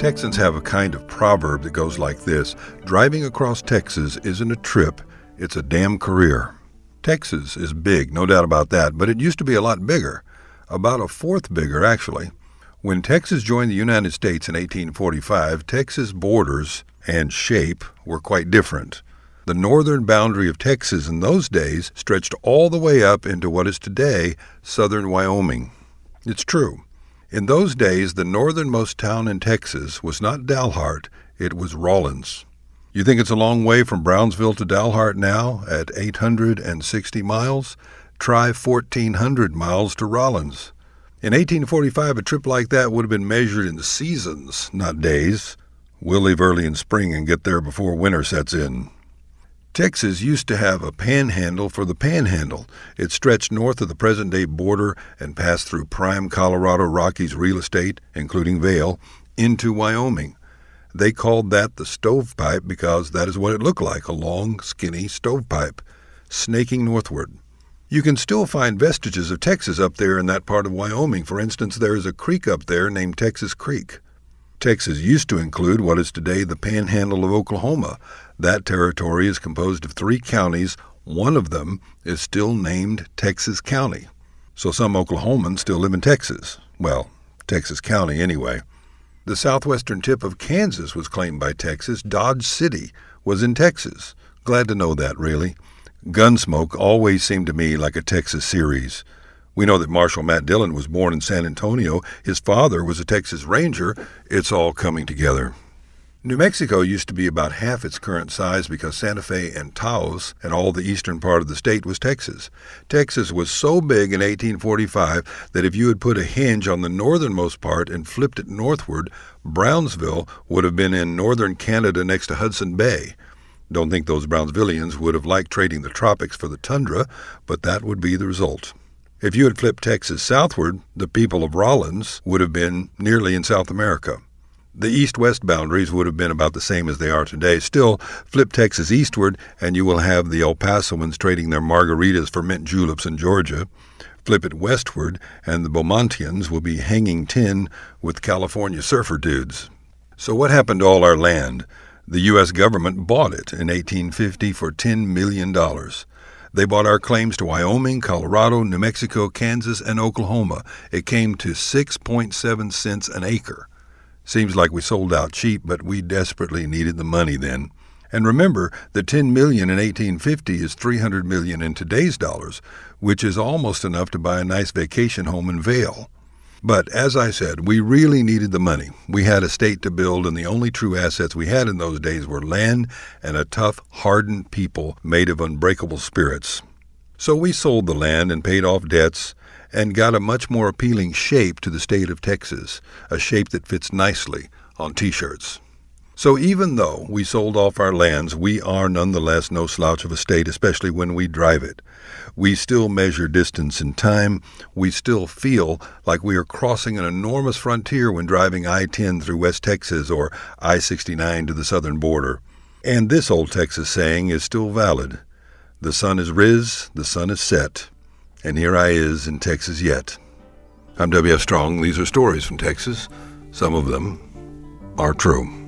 Texans have a kind of proverb that goes like this Driving across Texas isn't a trip, it's a damn career. Texas is big, no doubt about that, but it used to be a lot bigger. About a fourth bigger, actually. When Texas joined the United States in 1845, Texas borders and shape were quite different. The northern boundary of Texas in those days stretched all the way up into what is today southern Wyoming. It's true. In those days, the northernmost town in Texas was not Dalhart, it was Rawlins. You think it's a long way from Brownsville to Dalhart now at 860 miles? Try 1,400 miles to Rawlins. In 1845, a trip like that would have been measured in seasons, not days. We'll leave early in spring and get there before winter sets in. Texas used to have a panhandle for the panhandle. It stretched north of the present day border and passed through prime Colorado Rockies real estate, including Vail, into Wyoming. They called that the stovepipe because that is what it looked like a long, skinny stovepipe, snaking northward. You can still find vestiges of Texas up there in that part of Wyoming. For instance, there is a creek up there named Texas Creek. Texas used to include what is today the panhandle of Oklahoma. That territory is composed of three counties. One of them is still named Texas County. So some Oklahomans still live in Texas. Well, Texas County anyway. The southwestern tip of Kansas was claimed by Texas. Dodge City was in Texas. Glad to know that, really. Gunsmoke always seemed to me like a Texas series. We know that Marshal Matt Dillon was born in San Antonio. His father was a Texas Ranger. It's all coming together. New Mexico used to be about half its current size because Santa Fe and Taos and all the eastern part of the state was Texas. Texas was so big in 1845 that if you had put a hinge on the northernmost part and flipped it northward, Brownsville would have been in northern Canada next to Hudson Bay. Don't think those Brownsvillians would have liked trading the tropics for the tundra, but that would be the result. If you had flipped Texas southward, the people of Rawlins would have been nearly in South America. The east west boundaries would have been about the same as they are today. Still, flip Texas eastward, and you will have the El Pasoans trading their margaritas for mint juleps in Georgia. Flip it westward, and the Beaumontians will be hanging tin with California surfer dudes. So, what happened to all our land? The U.S. government bought it in 1850 for $10 million. They bought our claims to Wyoming, Colorado, New Mexico, Kansas, and Oklahoma. It came to 6.7 cents an acre. Seems like we sold out cheap, but we desperately needed the money then. And remember, the 10 million in 1850 is 300 million in today's dollars, which is almost enough to buy a nice vacation home in Vail. But as I said, we really needed the money. We had a state to build, and the only true assets we had in those days were land and a tough, hardened people made of unbreakable spirits. So we sold the land and paid off debts and got a much more appealing shape to the state of Texas, a shape that fits nicely on t shirts. So even though we sold off our lands, we are nonetheless no slouch of a state, especially when we drive it. We still measure distance and time. We still feel like we are crossing an enormous frontier when driving I 10 through West Texas or I 69 to the southern border. And this old Texas saying is still valid The sun is riz, the sun is set and here I is in Texas yet. I'm W.F. Strong. These are stories from Texas. Some of them are true.